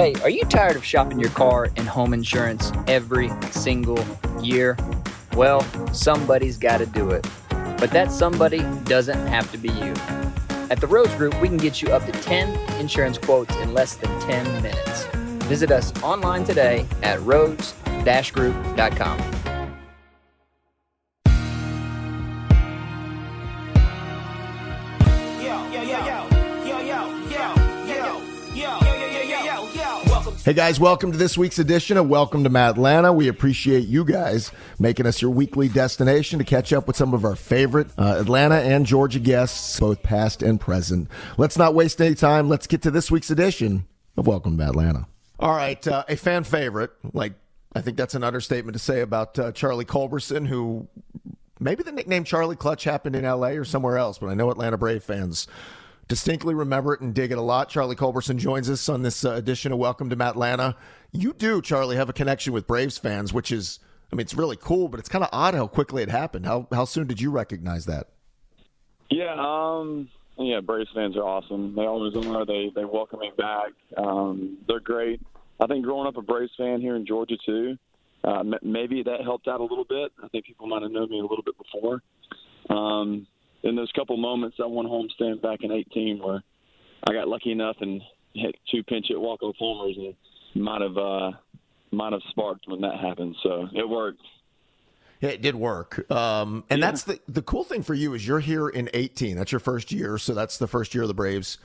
Hey, are you tired of shopping your car and home insurance every single year? Well, somebody's got to do it. But that somebody doesn't have to be you. At the Rhoads Group, we can get you up to 10 insurance quotes in less than 10 minutes. Visit us online today at rhoads-group.com. Hey guys, welcome to this week's edition of Welcome to Atlanta. We appreciate you guys making us your weekly destination to catch up with some of our favorite uh, Atlanta and Georgia guests, both past and present. Let's not waste any time. Let's get to this week's edition of Welcome to Atlanta. All right, uh, a fan favorite, like I think that's an understatement to say about uh, Charlie Culberson, who maybe the nickname Charlie Clutch happened in LA or somewhere else, but I know Atlanta Brave fans distinctly remember it and dig it a lot. Charlie Culberson joins us on this uh, edition of Welcome to Atlanta. You do, Charlie, have a connection with Braves fans, which is, I mean, it's really cool, but it's kind of odd how quickly it happened. How how soon did you recognize that? Yeah, um, yeah, Braves fans are awesome. They always are. They they welcome me back. Um, they're great. I think growing up a Braves fan here in Georgia too, uh, m- maybe that helped out a little bit. I think people might have known me a little bit before. Um, in those couple moments, I won homestand back in 18 where I got lucky enough and hit two pinch hit walk off homers and might have uh, might have sparked when that happened. So it worked. Yeah, it did work. Um, and yeah. that's the the cool thing for you is you're here in 18. That's your first year, so that's the first year of the Braves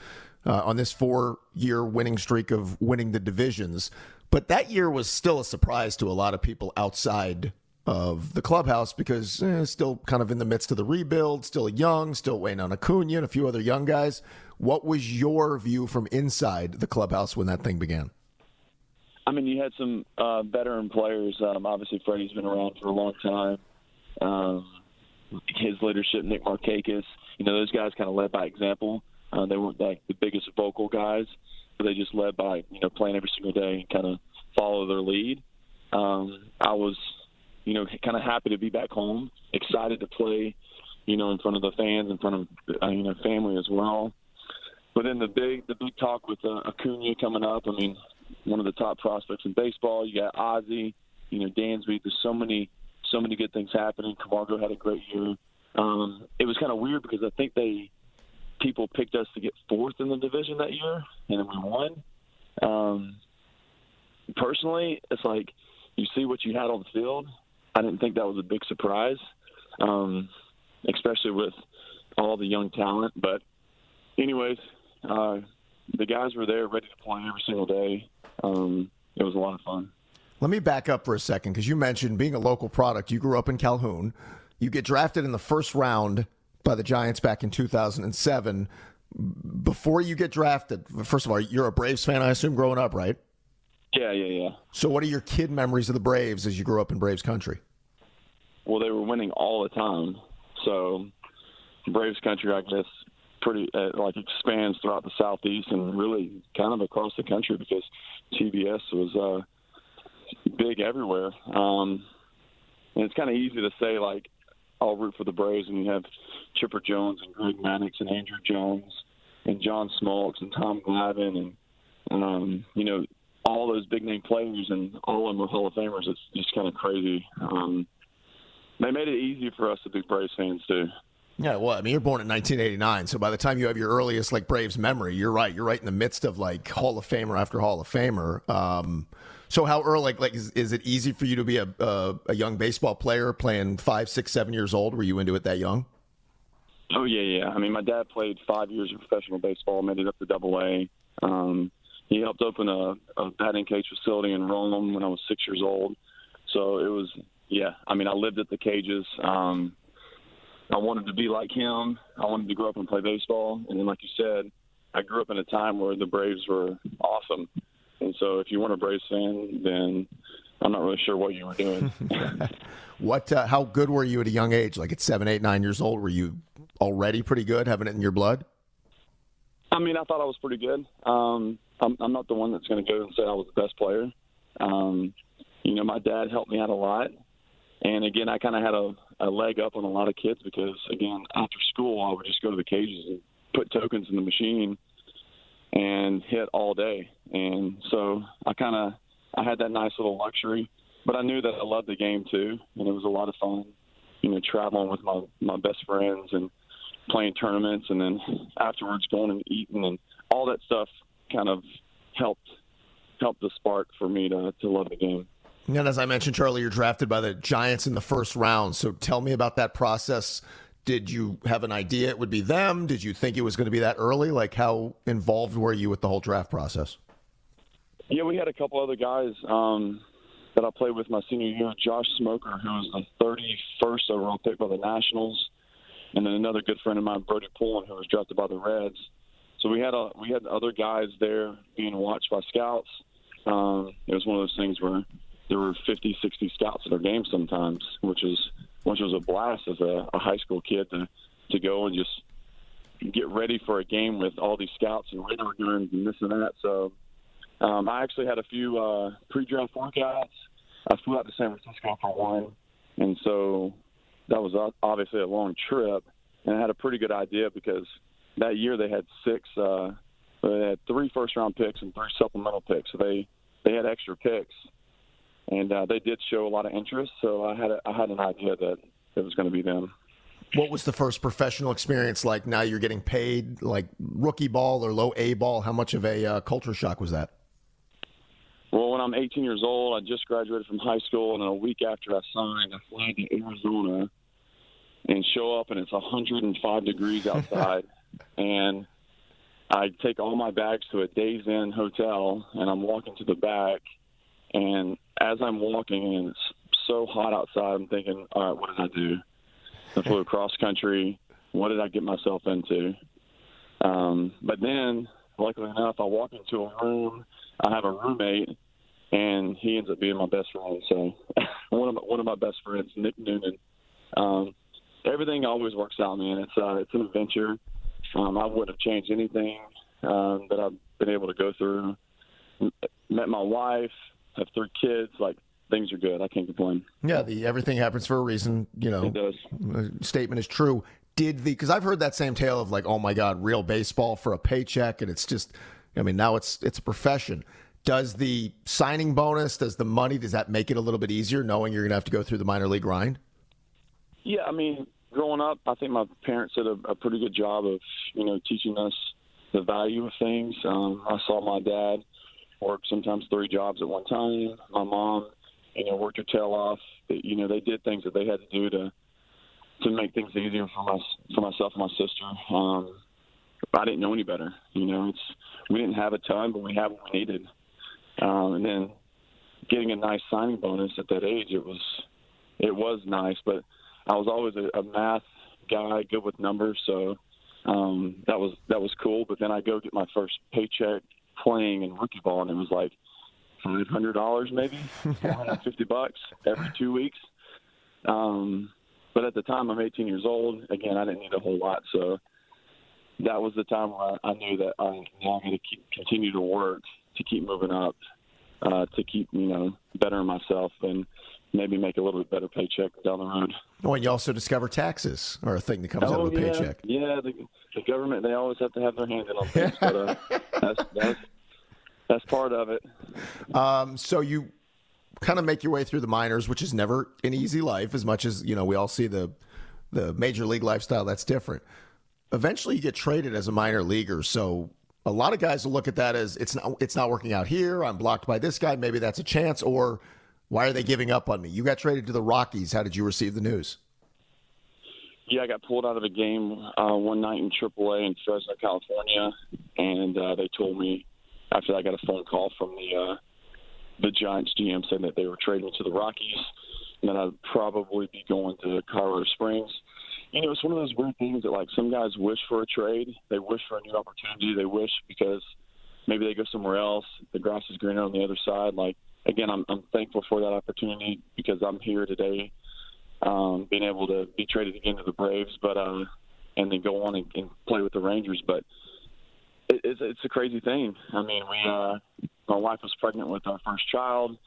uh, on this four year winning streak of winning the divisions. But that year was still a surprise to a lot of people outside of the clubhouse because eh, still kind of in the midst of the rebuild, still young, still waiting on Acuna and a few other young guys. What was your view from inside the clubhouse when that thing began? I mean, you had some uh, veteran players. Um, obviously, Freddie's been around for a long time. Um, his leadership, Nick Markakis, you know, those guys kind of led by example. Uh, they weren't like the biggest vocal guys, but they just led by you know playing every single day and kind of follow their lead. Um, I was you know, kind of happy to be back home, excited to play, you know, in front of the fans, in front of uh, you know family as well. But then the big the big talk with uh, Acuna coming up. I mean, one of the top prospects in baseball. You got Ozzie, you know, Dansby. There's so many so many good things happening. Camargo had a great year. Um, it was kind of weird because I think they people picked us to get fourth in the division that year, and then we won. Um, personally, it's like you see what you had on the field, I didn't think that was a big surprise, um, especially with all the young talent. But, anyways, uh, the guys were there ready to play every single day. Um, it was a lot of fun. Let me back up for a second because you mentioned being a local product. You grew up in Calhoun. You get drafted in the first round by the Giants back in 2007. Before you get drafted, first of all, you're a Braves fan, I assume, growing up, right? Yeah, yeah, yeah. So, what are your kid memories of the Braves as you grew up in Braves country? Well, they were winning all the time. So, Braves country, I guess, pretty uh, like expands throughout the southeast and really kind of across the country because TBS was uh, big everywhere. Um, and it's kind of easy to say like I'll root for the Braves and you have Chipper Jones and Greg Maddux and Andruw Jones and John Smoltz and Tom Glavine and um, you know all those big name players and all of them are Hall of Famers. It's just kind of crazy. Um, they made it easy for us to be Braves fans too. Yeah, well, I mean, you're born in 1989, so by the time you have your earliest like Braves memory, you're right. You're right in the midst of like Hall of Famer after Hall of Famer. Um, so how early? Like, like is, is it easy for you to be a, a, a young baseball player playing five, six, seven years old? Were you into it that young? Oh yeah, yeah. I mean, my dad played five years of professional baseball, made it up to Double A. Um, he helped open a, a batting cage facility in Rome when I was six years old. So it was, yeah. I mean, I lived at the cages. Um, I wanted to be like him. I wanted to grow up and play baseball. And then, like you said, I grew up in a time where the Braves were awesome. And so, if you weren't a Braves fan, then I'm not really sure what you were doing. what? Uh, how good were you at a young age? Like at seven, eight, nine years old, were you already pretty good, having it in your blood? I mean, I thought I was pretty good. Um, I'm, I'm not the one that's going to go and say I was the best player. Um, you know, my dad helped me out a lot, and again, I kind of had a, a leg up on a lot of kids because, again, after school, I would just go to the cages and put tokens in the machine and hit all day. and so I kind of I had that nice little luxury. But I knew that I loved the game too, and it was a lot of fun. You know, traveling with my my best friends and playing tournaments, and then afterwards going and eating, and all that stuff kind of helped helped the spark for me to to love the game. And as I mentioned, Charlie, you're drafted by the Giants in the first round. So tell me about that process. Did you have an idea it would be them? Did you think it was going to be that early? Like, how involved were you with the whole draft process? Yeah, we had a couple other guys um, that I played with my senior year. Josh Smoker, who was the 31st overall pick by the Nationals, and then another good friend of mine, Brody Pullen, who was drafted by the Reds. So we had a we had other guys there being watched by scouts. Um, it was one of those things where there were 50, 60 scouts at our game sometimes, which is which was a blast as a, a high school kid to to go and just get ready for a game with all these scouts and radar guns and this and that. So um, I actually had a few uh, pre-draft workouts. I flew out to San Francisco for one, and so that was obviously a long trip. And I had a pretty good idea because that year they had six, uh, they had three first-round picks and three supplemental picks. So they they had extra picks, and uh, they did show a lot of interest. So I had a, I had an idea that it was going to be them. What was the first professional experience like? Now you're getting paid like rookie ball or low A ball. How much of a uh, culture shock was that? When I'm 18 years old, I just graduated from high school, and a week after I signed, I fly to Arizona and show up, and it's 105 degrees outside, and I take all my bags to a Days Inn hotel, and I'm walking to the back, and as I'm walking, and it's so hot outside, I'm thinking, all right, what did I do? I flew across country. What did I get myself into? Um, but then, luckily enough, I walk into a room. I have a roommate, and he ends up being my best friend. So one of my, one of my best friends, Nick Noonan. Um, everything always works out, man. It's uh, it's an adventure. Um, I wouldn't have changed anything um, that I've been able to go through. Met my wife, have three kids. Like things are good. I can't complain. Yeah, the everything happens for a reason. You know, it does. The statement is true. Did the because I've heard that same tale of like, oh my God, real baseball for a paycheck, and it's just, I mean, now it's it's a profession. Does the signing bonus, does the money, does that make it a little bit easier knowing you're going to have to go through the minor league grind? Yeah, I mean, growing up, I think my parents did a, a pretty good job of, you know, teaching us the value of things. Um, I saw my dad work sometimes three jobs at one time. My mom, you know, worked her tail off. You know, they did things that they had to do to to make things easier for my for myself and my sister. Um, I didn't know any better. You know, it's we didn't have a ton, but we had what we needed. Um, and then getting a nice signing bonus at that age, it was it was nice. But I was always a, a math guy, good with numbers, so um, that was that was cool. But then I go get my first paycheck playing in rookie ball, and it was like five hundred dollars, maybe four hundred fifty bucks every two weeks. Um, but at the time, I'm 18 years old. Again, I didn't need a whole lot, so that was the time where I, I knew that I now going to keep continue to work to keep moving up, uh, to keep you know bettering myself and maybe make a little bit better paycheck down the road. Oh, and you also discover taxes are a thing that comes oh, out of the yeah. paycheck. Yeah, the, the government they always have to have their hand in on things, but uh, that's, that's that's part of it. Um, so you kind of make your way through the minors, which is never an easy life. As much as you know, we all see the the major league lifestyle. That's different. Eventually, you get traded as a minor leaguer. So a lot of guys will look at that as it's not it's not working out here. I'm blocked by this guy. Maybe that's a chance. Or why are they giving up on me? You got traded to the Rockies. How did you receive the news? Yeah, I got pulled out of a game uh, one night in AAA in Fresno, California, and uh, they told me after I got a phone call from the uh, the Giants GM saying that they were trading to the Rockies, and that I'd probably be going to Colorado Springs. You know, it's one of those weird things that like some guys wish for a trade, they wish for a new opportunity, they wish because maybe they go somewhere else, the grass is greener on the other side. Like again, I'm I'm thankful for that opportunity because I'm here today, um, being able to be traded again to the Braves, but uh, and then go on and, and play with the Rangers, but it, it's it's a crazy thing. I mean, we uh, my wife was pregnant with our first child.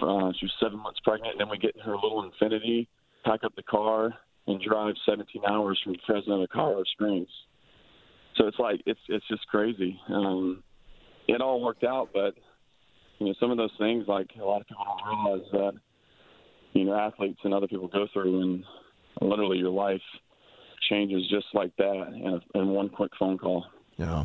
Uh, she was seven months pregnant, and then we get in her little Infiniti, pack up the car, and drive 17 hours from Fresno to Colorado Springs. So it's like it's it's just crazy. Um, it all worked out. But you know, some of those things, like a lot of people don't realize that you know athletes and other people go through, and literally your life changes just like that in, in one quick phone call. Yeah.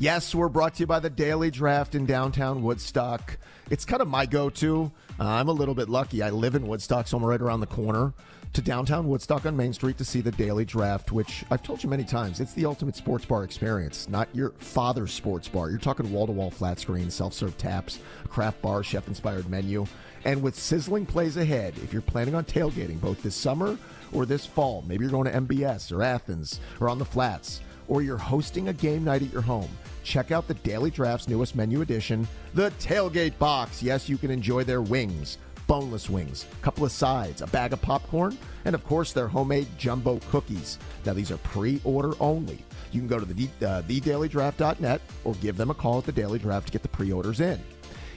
Yes, we're brought to you by the Daily Draft in downtown Woodstock. It's kind of my go to. Uh, I'm a little bit lucky. I live in Woodstock, so I'm right around the corner to downtown Woodstock on Main Street to see the Daily Draft, which I've told you many times, it's the ultimate sports bar experience, not your father's sports bar. You're talking wall to wall flat screen, self serve taps, craft bar, chef inspired menu. And with sizzling plays ahead, if you're planning on tailgating both this summer or this fall, maybe you're going to MBS or Athens or on the flats, or you're hosting a game night at your home check out the Daily Draft's newest menu addition, the Tailgate Box. Yes, you can enjoy their wings, boneless wings, a couple of sides, a bag of popcorn, and of course their homemade jumbo cookies. Now, these are pre order only. You can go to the, uh, thedailydraft.net or give them a call at the Daily Draft to get the pre orders in.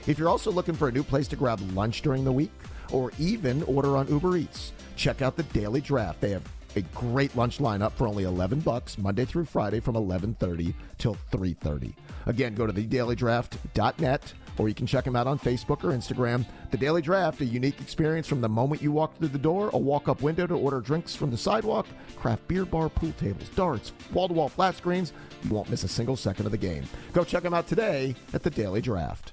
If you're also looking for a new place to grab lunch during the week or even order on Uber Eats, check out the Daily Draft. They have a great lunch lineup for only 11 bucks Monday through Friday from 11:30 till 3:30. Again, go to thedailydraft.net or you can check them out on Facebook or Instagram. The Daily Draft, a unique experience from the moment you walk through the door, a walk-up window to order drinks from the sidewalk, craft beer bar, pool tables, darts, wall-to-wall flat screens. You won't miss a single second of the game. Go check them out today at the Daily Draft.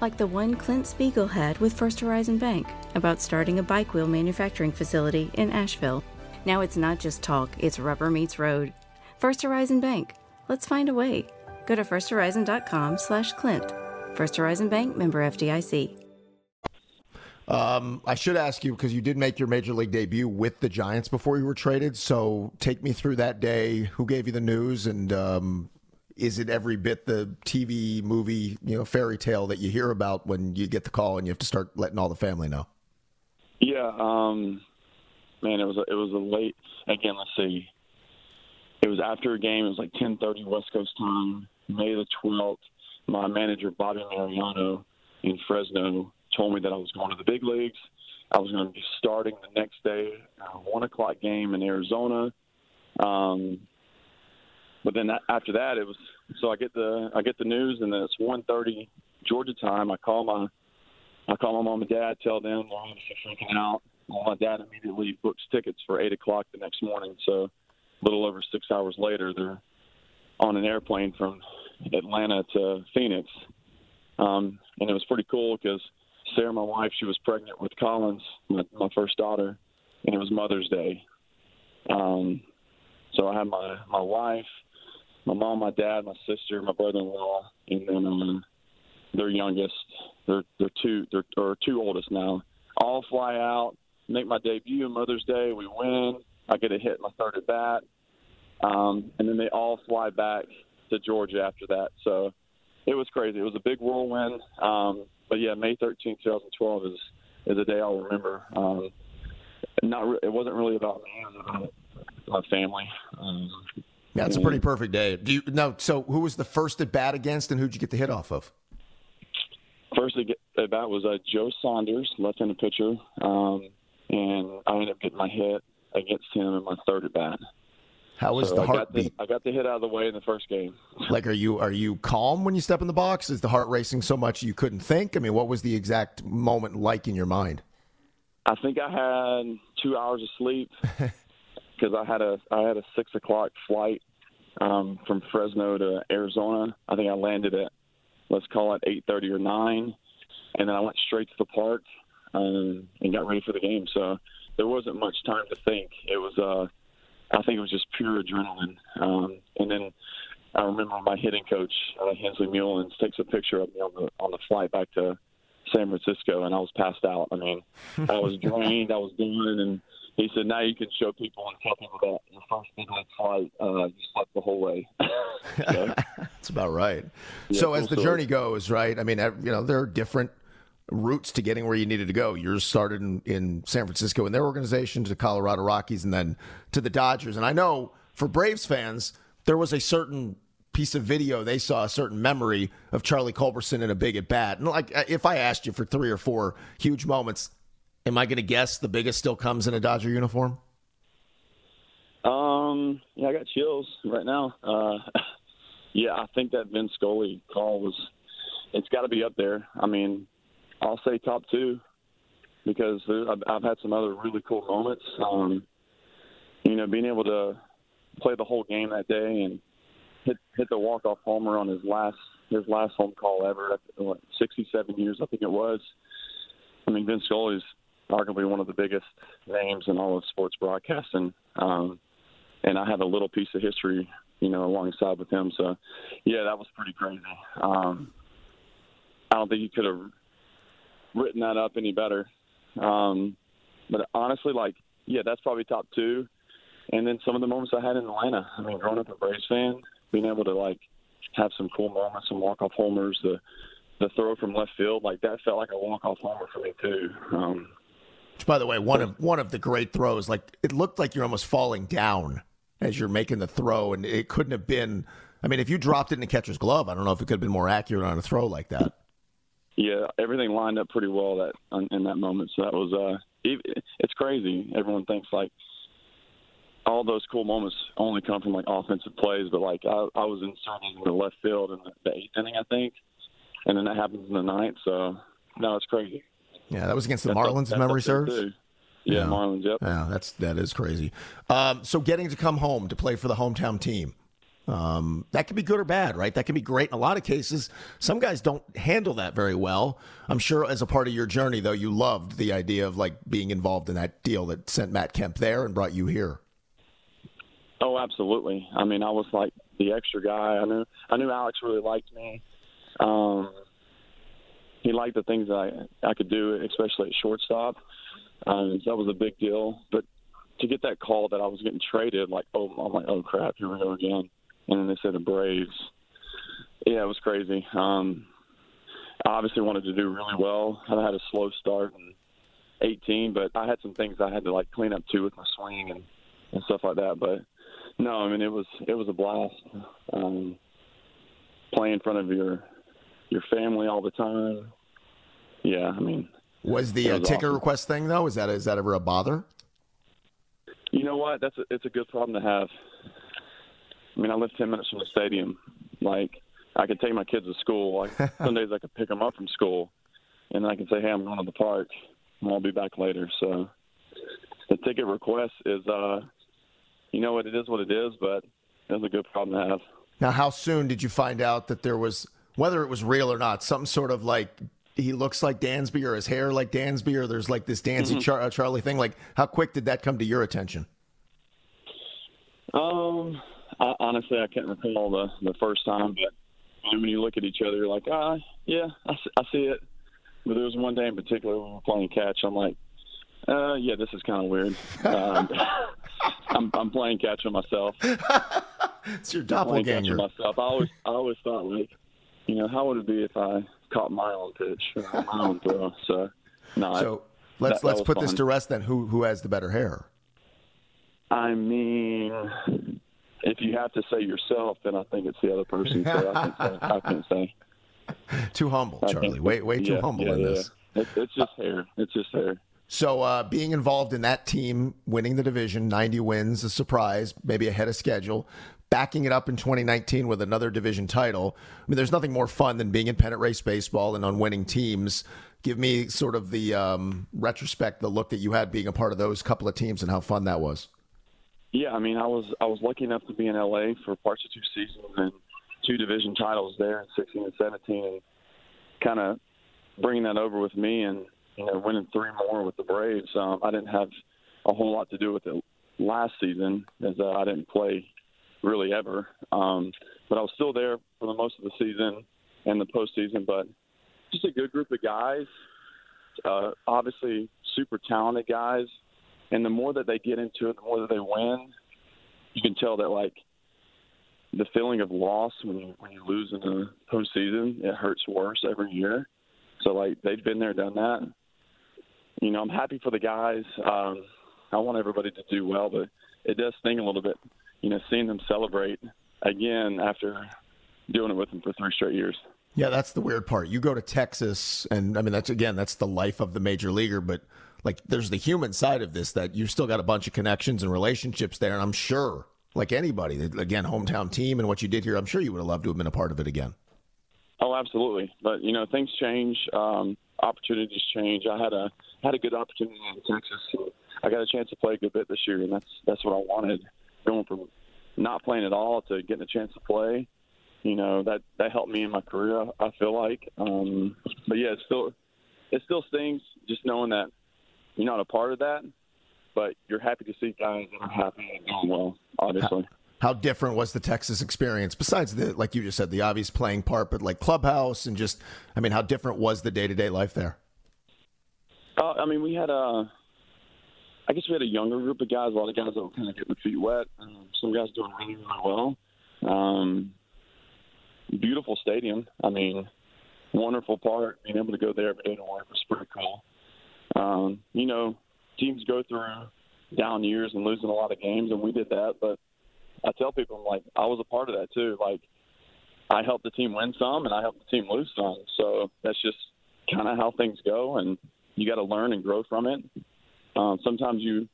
like the one Clint Spiegel had with First Horizon Bank about starting a bike wheel manufacturing facility in Asheville. Now it's not just talk, it's rubber meets road. First Horizon Bank. Let's find a way. Go to firsthorizon.com slash Clint. First Horizon Bank member FDIC. Um, I should ask you because you did make your major league debut with the Giants before you were traded. So take me through that day. Who gave you the news, and um, is it every bit the TV movie, you know, fairy tale that you hear about when you get the call and you have to start letting all the family know? Yeah, um, man, it was a, it was a late. Again, let's see. It was after a game. It was like 10:30 West Coast time, May the 12th. My manager Bobby Mariano in Fresno told me that I was going to the big leagues. I was going to be starting the next day, one o'clock game in Arizona. Um, but then after that, it was so I get the I get the news, and then it's 1:30 Georgia time. I call my I call my mom and dad, tell them they're obviously freaking out. Well, my dad immediately books tickets for eight o'clock the next morning. So a little over six hours later, they're on an airplane from Atlanta to Phoenix, um, and it was pretty cool because Sarah, my wife, she was pregnant with Collins, my, my first daughter, and it was Mother's Day. Um, so I had my my wife, my mom, my dad, my sister, my brother-in-law, and then um, their youngest. They're they're two they're or two oldest now. All fly out, make my debut on Mother's Day. We win. I get a hit my third at bat, um, and then they all fly back to Georgia after that. So it was crazy. It was a big whirlwind. Um, but yeah, May 13, 2012 is is a day I'll remember. Um, not re- it wasn't really about me. It was about my family. Um, yeah, it's a pretty perfect day. Do you no? So, who was the first at bat against, and who'd you get the hit off of? First at bat was uh, Joe Saunders, left-handed pitcher, um, and I ended up getting my hit against him in my third at bat. How was so the I heartbeat? The, I got the hit out of the way in the first game. like, are you are you calm when you step in the box? Is the heart racing so much you couldn't think? I mean, what was the exact moment like in your mind? I think I had two hours of sleep because I had a I had a six o'clock flight um, from Fresno to Arizona. I think I landed at let's call it eight thirty or nine, and then I went straight to the park um, and got ready for the game. So there wasn't much time to think. It was uh, I think it was just pure adrenaline. Um, and then I remember my hitting coach uh, Hensley Meulens takes a picture of me on the on the flight back to San Francisco, and I was passed out. I mean, I was drained, I was done, and he said now you can show people and tell people that the first big league flight uh, you slept the whole way. so, That's about right. Yeah, so as the journey goes, right? I mean, you know, there are different routes to getting where you needed to go. Yours started in, in San Francisco in their organization to Colorado Rockies and then to the Dodgers. And I know for Braves fans, there was a certain piece of video they saw a certain memory of Charlie Culberson in a big at bat. And like if I asked you for three or four huge moments, Am I going to guess the biggest still comes in a Dodger uniform? Um, yeah, I got chills right now. Uh, yeah, I think that Vin Scully call was. It's got to be up there. I mean, I'll say top two because I've, I've had some other really cool moments. Um, you know, being able to play the whole game that day and hit hit the walk off homer on his last his last home call ever. What, 67 years, I think it was. I mean, Vin Scully's arguably one of the biggest names in all of sports broadcasting. Um, and I have a little piece of history, you know, alongside with him. So, yeah, that was pretty crazy. Um, I don't think he could have written that up any better. Um, but honestly, like, yeah, that's probably top two. And then some of the moments I had in Atlanta. I mean, growing up a Braves fan, being able to like have some cool moments, some walk off homers, the the throw from left field, like that felt like a walk off homer for me too. Um, which, by the way, one of one of the great throws. Like it looked like you're almost falling down as you're making the throw, and it couldn't have been. I mean, if you dropped it in the catcher's glove, I don't know if it could have been more accurate on a throw like that. Yeah, everything lined up pretty well that in that moment. So that was uh, it's crazy. Everyone thinks like all those cool moments only come from like offensive plays, but like I, I was in the left field in the eighth inning, I think, and then that happens in the ninth. So no, it's crazy. Yeah, that was against the Marlins, if memory serves. Yeah, yeah, Marlins. Yep. Yeah, that's that is crazy. Um, so getting to come home to play for the hometown team, um, that can be good or bad, right? That can be great in a lot of cases. Some guys don't handle that very well. I'm sure as a part of your journey, though, you loved the idea of like being involved in that deal that sent Matt Kemp there and brought you here. Oh, absolutely. I mean, I was like the extra guy. I knew I knew Alex really liked me. Liked the things I I could do, especially at shortstop. Um, so that was a big deal. But to get that call that I was getting traded, like oh, I'm like oh crap, here we go again. And then they said the Braves. Yeah, it was crazy. Um, I obviously wanted to do really well. I had a slow start in 18, but I had some things I had to like clean up too with my swing and and stuff like that. But no, I mean it was it was a blast. Um, play in front of your your family all the time. Yeah, I mean, was the uh, was uh, ticket awesome. request thing though? Is that is that ever a bother? You know what? That's a, it's a good problem to have. I mean, I live ten minutes from the stadium. Like, I could take my kids to school. Like some days I could pick them up from school, and I can say, "Hey, I'm going to the park, and I'll be back later." So, the ticket request is, uh, you know what? It is what it is, but it's a good problem to have. Now, how soon did you find out that there was whether it was real or not, some sort of like he looks like Dansby or his hair like Dansby or there's like this Dansby mm-hmm. Char- uh, Charlie thing. Like, how quick did that come to your attention? Um, I, honestly, I can't recall the the first time, but when you look at each other, you're like, ah, yeah, I, I see it. But there was one day in particular when we were playing catch. I'm like, uh, yeah, this is kind of weird. Um, I'm, I'm playing catch with myself. it's your doppelganger. Myself. I always, I always thought like you know, how would it be if I caught my own pitch, my own throw? So, no. So let's that, let's that put fun. this to rest then. Who who has the better hair? I mean, if you have to say yourself, then I think it's the other person. So I can say. I can say. Too humble, Charlie. Way way too yeah, humble yeah, in yeah. this. It's, it's just hair. It's just hair. So, uh, being involved in that team, winning the division, 90 wins, a surprise, maybe ahead of schedule, backing it up in 2019 with another division title. I mean, there's nothing more fun than being in pennant race baseball and on winning teams. Give me sort of the um, retrospect, the look that you had being a part of those couple of teams and how fun that was. Yeah, I mean, I was I was lucky enough to be in LA for parts of two seasons and two division titles there in 16 and 17, and kind of bringing that over with me and you know winning three more with the Braves. Um, I didn't have a whole lot to do with it last season as uh, I didn't play really ever. Um, but I was still there for the most of the season and the postseason. But just a good group of guys. Uh, obviously, super talented guys. And the more that they get into it, the more that they win, you can tell that like the feeling of loss when you when you lose in the postseason, it hurts worse every year. So like they've been there, done that. You know, I'm happy for the guys. Um, I want everybody to do well, but it does sting a little bit. You know, seeing them celebrate again after doing it with them for three straight years. Yeah, that's the weird part. You go to Texas, and I mean, that's again, that's the life of the major leaguer, but like there's the human side of this that you've still got a bunch of connections and relationships there. And I'm sure, like anybody, again, hometown team and what you did here, I'm sure you would have loved to have been a part of it again. Oh, absolutely. But you know, things change. Um, opportunities change. I had a had a good opportunity in Texas. And I got a chance to play a good bit this year, and that's that's what I wanted. Going from not playing at all to getting a chance to play, you know, that that helped me in my career. I feel like. Um, but yeah, it still it still stings just knowing that you're not a part of that, but you're happy to see guys that are happy and doing well. Obviously. How, how different was the Texas experience besides the like you just said the obvious playing part, but like clubhouse and just I mean, how different was the day to day life there? Uh, I mean, we had a. I guess we had a younger group of guys. A lot of guys that were kind of getting their feet wet. Um, some guys doing really, really well. Um, beautiful stadium. I mean, wonderful part. Being able to go there every day to work was pretty cool. Um, you know, teams go through down years and losing a lot of games, and we did that. But I tell people, I'm like, I was a part of that too. Like, I helped the team win some, and I helped the team lose some. So that's just kind of how things go, and you got to learn and grow from it. Um, sometimes you,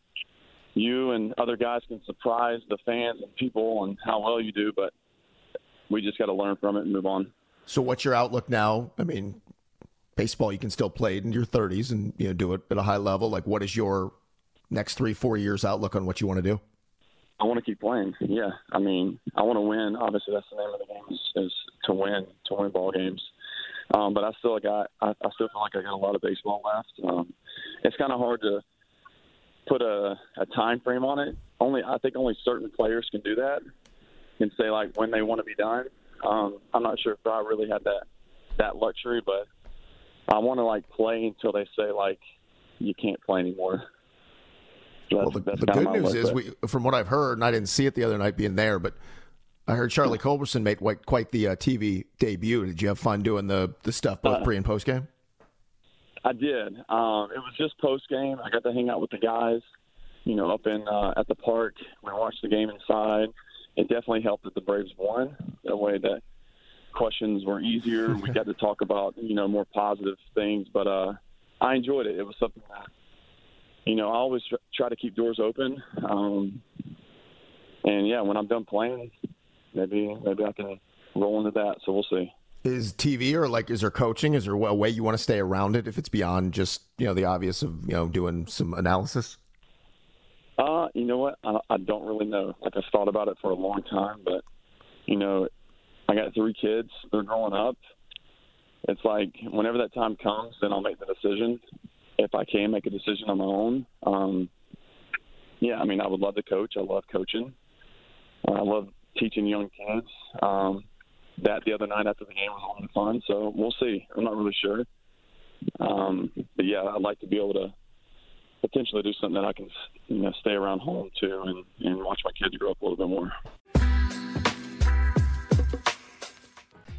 you and other guys can surprise the fans and people and how well you do, but we just got to learn from it and move on. So, what's your outlook now? I mean, baseball you can still play it in your 30s and you know do it at a high level. Like what is your next three four years outlook on what you want to do? I want to keep playing yeah. I mean i want to win. Obviously that's the name of the game is, is to win to win ball games. Um, but i still got I, I still feel like i got a lot of baseball left. Um, it's kind of hard to put a, a time frame on it only i think only certain players can do that and say like when they want to be done um, i'm not sure if i really had that that luxury but I want to like play until they say like you can't play anymore. So well, the, the good news is, we, from what I've heard, and I didn't see it the other night being there, but I heard Charlie Culberson made quite, quite the uh, TV debut. Did you have fun doing the the stuff both uh, pre and post game? I did. Um, it was just post game. I got to hang out with the guys, you know, up in uh, at the park. We watched the game inside. It definitely helped that the Braves won a way that questions were easier. we got to talk about you know more positive things, but uh, I enjoyed it. It was something that you know I always try to keep doors open. Um, and yeah, when I'm done playing, maybe maybe I can roll into that. So we'll see. Is TV or like is there coaching? Is there a way you want to stay around it if it's beyond just you know the obvious of you know doing some analysis? Uh, you know what? I, I don't really know. Like I've thought about it for a long time, but you know, I got three kids. They're growing up. It's like whenever that time comes, then I'll make the decision. If I can make a decision on my own, um, yeah, I mean, I would love to coach. I love coaching. I love teaching young kids. Um, that the other night after the game was a lot of fun. So we'll see. I'm not really sure. Um, but yeah, I'd like to be able to potentially do something that I can, you know, stay around home too and, and watch my kids grow up a little bit more.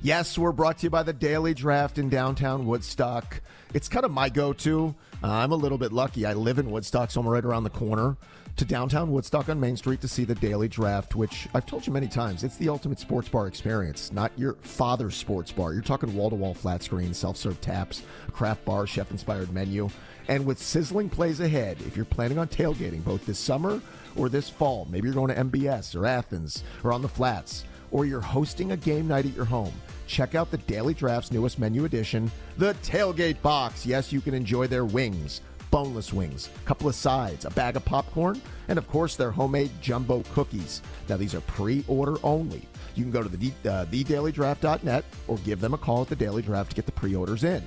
Yes, we're brought to you by the Daily Draft in downtown Woodstock. It's kind of my go to. Uh, I'm a little bit lucky. I live in Woodstock, so I'm right around the corner to downtown Woodstock on Main Street to see the Daily Draft, which I've told you many times, it's the ultimate sports bar experience, not your father's sports bar. You're talking wall to wall flat screen, self serve taps, craft bar, chef inspired menu. And with sizzling plays ahead, if you're planning on tailgating both this summer or this fall, maybe you're going to MBS or Athens or on the flats, or you're hosting a game night at your home check out the Daily Draft's newest menu addition, the Tailgate Box. Yes, you can enjoy their wings, boneless wings, a couple of sides, a bag of popcorn, and of course their homemade jumbo cookies. Now, these are pre order only. You can go to the, uh, thedailydraft.net or give them a call at the Daily Draft to get the pre orders in.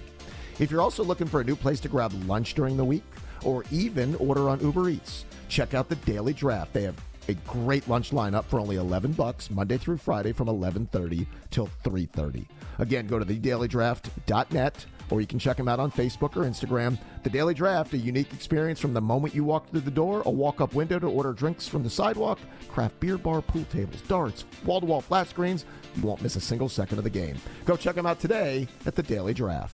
If you're also looking for a new place to grab lunch during the week or even order on Uber Eats, check out the Daily Draft. They have a great lunch lineup for only 11 bucks Monday through Friday from 11:30 till 3:30. Again, go to thedailydraft.net or you can check them out on Facebook or Instagram. The Daily Draft, a unique experience from the moment you walk through the door, a walk up window to order drinks from the sidewalk, craft beer bar, pool tables, darts, wall to wall flat screens. You won't miss a single second of the game. Go check them out today at The Daily Draft.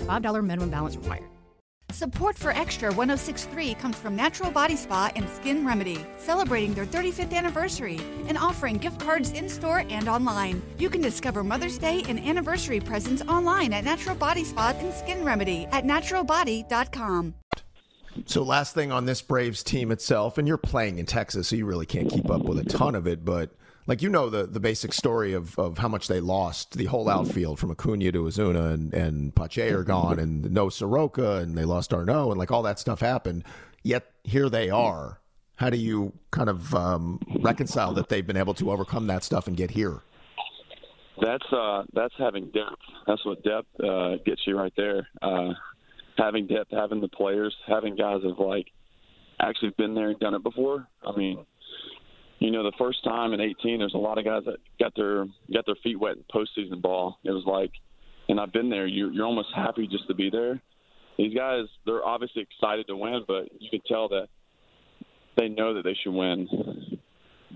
$5 minimum balance required. Support for Extra 1063 comes from Natural Body Spa and Skin Remedy, celebrating their 35th anniversary and offering gift cards in store and online. You can discover Mother's Day and anniversary presents online at Natural Body Spa and Skin Remedy at naturalbody.com. So, last thing on this Braves team itself, and you're playing in Texas, so you really can't keep up with a ton of it, but like you know the the basic story of, of how much they lost the whole outfield from Acuna to Ozuna and and Pache are gone and no Soroka and they lost d'Arnaud and like all that stuff happened. Yet here they are. How do you kind of um, reconcile that they've been able to overcome that stuff and get here? That's uh, that's having depth. That's what depth uh, gets you right there. Uh, having depth, having the players, having guys have like actually been there and done it before. I mean, you know, the first time in 18, there's a lot of guys that got their got their feet wet in postseason ball. It was like, and I've been there. You're you're almost happy just to be there. These guys, they're obviously excited to win, but you can tell that they know that they should win.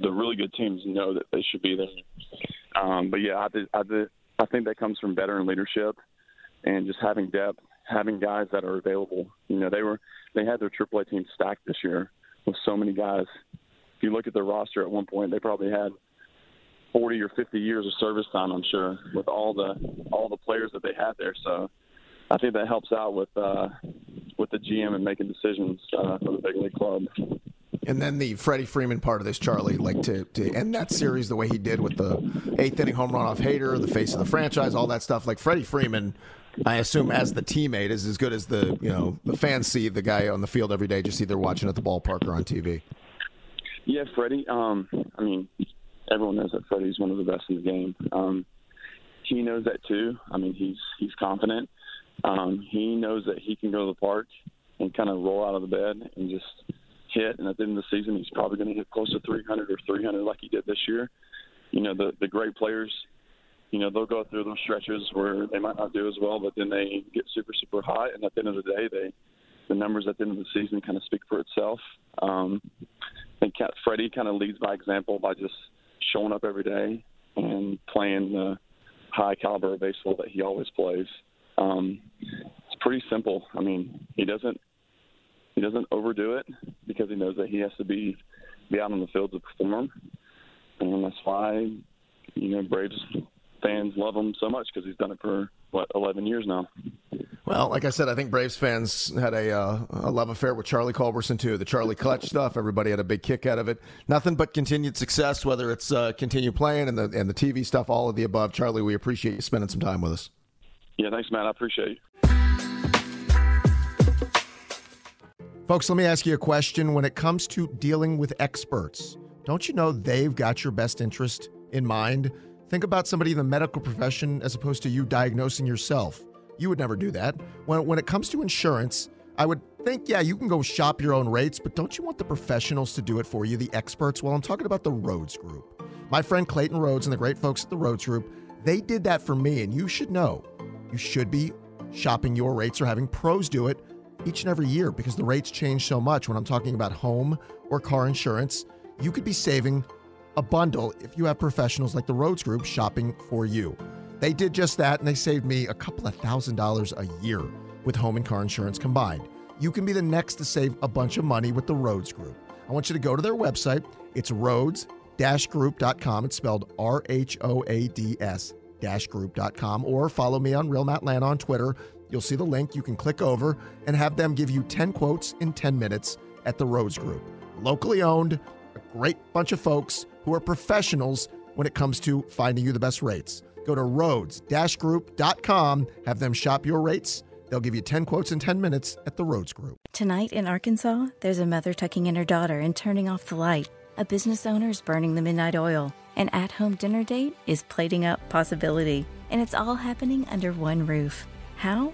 The really good teams know that they should be there. Um, but yeah, I did, I did, I think that comes from veteran leadership and just having depth, having guys that are available. You know, they were they had their AAA team stacked this year with so many guys if you look at their roster at one point, they probably had 40 or 50 years of service time, I'm sure, with all the all the players that they had there. So I think that helps out with uh, with the GM and making decisions uh, for the big league club. And then the Freddie Freeman part of this, Charlie, like to, to end that series the way he did with the eighth inning home run off Hader, the face of the franchise, all that stuff. Like Freddie Freeman, I assume as the teammate is as good as the you know the fans see the guy on the field every day, just either watching at the ballpark or on TV. Yeah, Freddie. Um, I mean, everyone knows that Freddie's one of the best in the game. Um, he knows that too. I mean, he's he's confident. Um, he knows that he can go to the park and kind of roll out of the bed and just hit. And at the end of the season, he's probably going to hit close to 300 or 300 like he did this year. You know, the the great players, you know, they'll go through those stretches where they might not do as well, but then they get super super high. And at the end of the day, they the numbers at the end of the season kind of speak for itself. Um, I think Freddie kind of leads by example by just showing up every day and playing the high caliber baseball that he always plays. Um, it's pretty simple. I mean, he doesn't he doesn't overdo it because he knows that he has to be be out on the field to perform, and that's why you know Braves fans love him so much because he's done it for what 11 years now. Well, like I said, I think Braves fans had a, uh, a love affair with Charlie Culberson too. The Charlie Clutch stuff, everybody had a big kick out of it. Nothing but continued success, whether it's uh, continue playing and the and the TV stuff, all of the above. Charlie, we appreciate you spending some time with us. Yeah, thanks, Matt. I appreciate you. Folks, let me ask you a question. When it comes to dealing with experts, don't you know they've got your best interest in mind? Think about somebody in the medical profession as opposed to you diagnosing yourself. You would never do that. When, when it comes to insurance, I would think, yeah, you can go shop your own rates, but don't you want the professionals to do it for you, the experts? Well, I'm talking about the Rhoads Group. My friend Clayton Rhoads and the great folks at the Rhoads Group, they did that for me, and you should know. You should be shopping your rates or having pros do it each and every year because the rates change so much. When I'm talking about home or car insurance, you could be saving a bundle if you have professionals like the Rhoads Group shopping for you. They did just that and they saved me a couple of thousand dollars a year with home and car insurance combined. You can be the next to save a bunch of money with the Rhoads Group. I want you to go to their website. It's rhoads group.com. It's spelled R H O A D S group.com or follow me on Real Matt Lana on Twitter. You'll see the link. You can click over and have them give you 10 quotes in 10 minutes at the Rhoads Group. Locally owned, a great bunch of folks who are professionals when it comes to finding you the best rates. Go to rhoads-group.com, have them shop your rates. They'll give you 10 quotes in 10 minutes at the Rhoads Group. Tonight in Arkansas, there's a mother tucking in her daughter and turning off the light. A business owner is burning the midnight oil. An at home dinner date is plating up possibility. And it's all happening under one roof. How?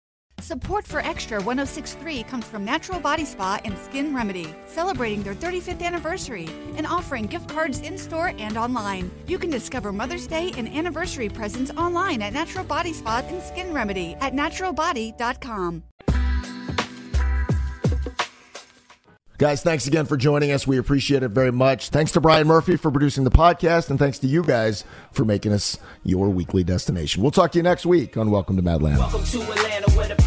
Support for Extra 1063 comes from Natural Body Spa and Skin Remedy, celebrating their 35th anniversary and offering gift cards in store and online. You can discover Mother's Day and anniversary presents online at Natural Body Spa and Skin Remedy at naturalbody.com. Guys, thanks again for joining us. We appreciate it very much. Thanks to Brian Murphy for producing the podcast, and thanks to you guys for making us your weekly destination. We'll talk to you next week on Welcome to Madland. Welcome to Atlanta where the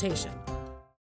consultation.